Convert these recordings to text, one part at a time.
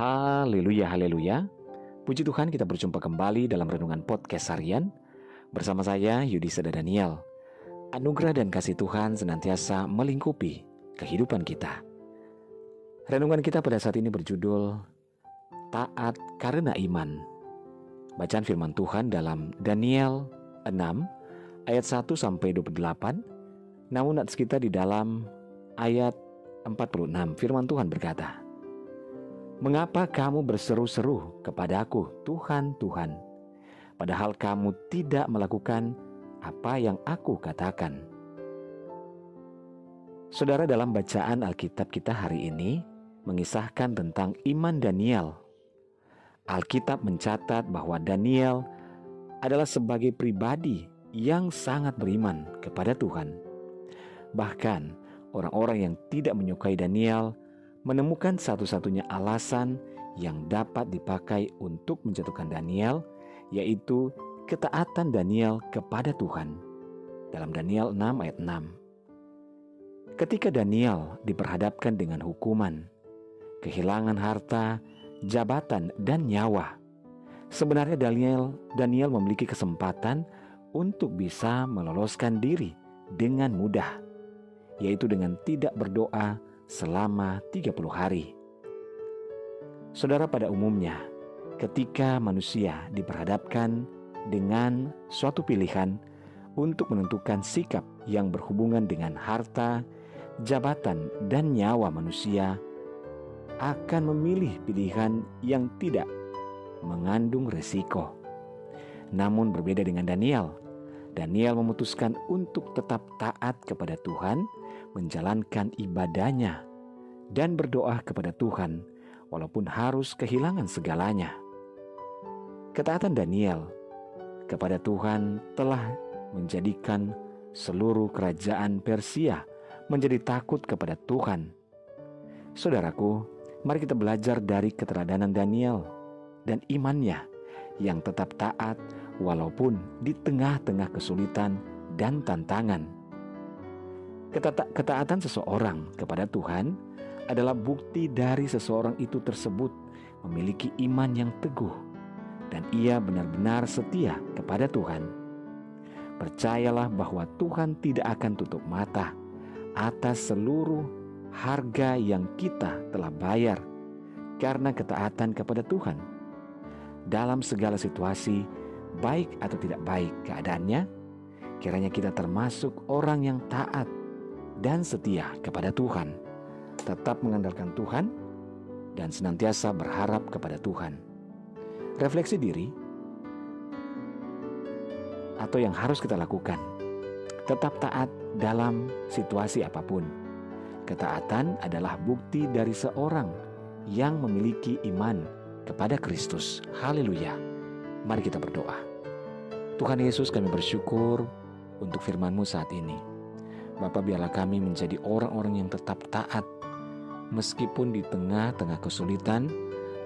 Haleluya, haleluya. Puji Tuhan kita berjumpa kembali dalam Renungan Podcast Harian bersama saya Yudi Seda Daniel. Anugerah dan kasih Tuhan senantiasa melingkupi kehidupan kita. Renungan kita pada saat ini berjudul Taat karena Iman. Bacaan firman Tuhan dalam Daniel 6 ayat 1 sampai 28. Namun nats kita di dalam ayat 46 firman Tuhan berkata, Mengapa kamu berseru-seru kepadaku, Tuhan, Tuhan, padahal kamu tidak melakukan apa yang aku katakan? Saudara, dalam bacaan Alkitab kita hari ini mengisahkan tentang iman Daniel. Alkitab mencatat bahwa Daniel adalah sebagai pribadi yang sangat beriman kepada Tuhan. Bahkan, orang-orang yang tidak menyukai Daniel menemukan satu-satunya alasan yang dapat dipakai untuk menjatuhkan Daniel, yaitu ketaatan Daniel kepada Tuhan. Dalam Daniel 6 ayat 6. Ketika Daniel diperhadapkan dengan hukuman, kehilangan harta, jabatan, dan nyawa, sebenarnya Daniel Daniel memiliki kesempatan untuk bisa meloloskan diri dengan mudah, yaitu dengan tidak berdoa selama 30 hari. Saudara pada umumnya, ketika manusia diperhadapkan dengan suatu pilihan untuk menentukan sikap yang berhubungan dengan harta, jabatan, dan nyawa manusia, akan memilih pilihan yang tidak mengandung resiko. Namun berbeda dengan Daniel, Daniel memutuskan untuk tetap taat kepada Tuhan menjalankan ibadahnya dan berdoa kepada Tuhan walaupun harus kehilangan segalanya. Ketaatan Daniel kepada Tuhan telah menjadikan seluruh kerajaan Persia menjadi takut kepada Tuhan. Saudaraku, mari kita belajar dari keteladanan Daniel dan imannya yang tetap taat walaupun di tengah-tengah kesulitan dan tantangan. Ketaatan seseorang kepada Tuhan adalah bukti dari seseorang itu tersebut memiliki iman yang teguh dan ia benar-benar setia kepada Tuhan. Percayalah bahwa Tuhan tidak akan tutup mata atas seluruh harga yang kita telah bayar karena ketaatan kepada Tuhan. Dalam segala situasi, baik atau tidak baik keadaannya, kiranya kita termasuk orang yang taat dan setia kepada Tuhan, tetap mengandalkan Tuhan, dan senantiasa berharap kepada Tuhan. Refleksi diri, atau yang harus kita lakukan, tetap taat dalam situasi apa pun. Ketaatan adalah bukti dari seorang yang memiliki iman kepada Kristus. Haleluya! Mari kita berdoa. Tuhan Yesus kami bersyukur untuk firman-Mu saat ini. Bapak biarlah kami menjadi orang-orang yang tetap taat meskipun di tengah-tengah kesulitan,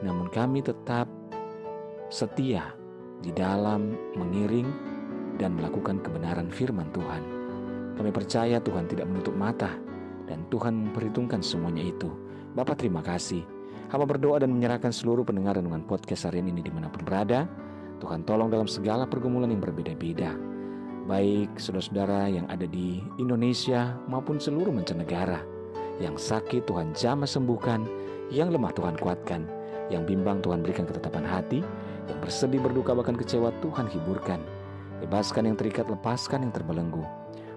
namun kami tetap setia di dalam mengiring dan melakukan kebenaran firman Tuhan. Kami percaya Tuhan tidak menutup mata dan Tuhan memperhitungkan semuanya itu. Bapak terima kasih. Hamba berdoa dan menyerahkan seluruh pendengar dengan podcast hari ini di mana pun berada. Tuhan tolong dalam segala pergumulan yang berbeda-beda baik saudara-saudara yang ada di Indonesia maupun seluruh mancanegara. Yang sakit Tuhan jamah sembuhkan, yang lemah Tuhan kuatkan, yang bimbang Tuhan berikan ketetapan hati, yang bersedih berduka bahkan kecewa Tuhan hiburkan. Bebaskan yang terikat, lepaskan yang terbelenggu.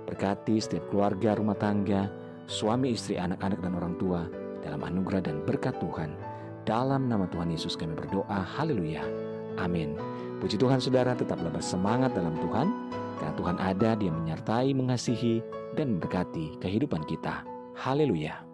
Berkati setiap keluarga, rumah tangga, suami, istri, anak-anak, dan orang tua dalam anugerah dan berkat Tuhan. Dalam nama Tuhan Yesus kami berdoa. Haleluya. Amin. Puji Tuhan saudara tetaplah bersemangat dalam Tuhan karena Tuhan ada, Dia menyertai, mengasihi, dan memberkati kehidupan kita. Haleluya!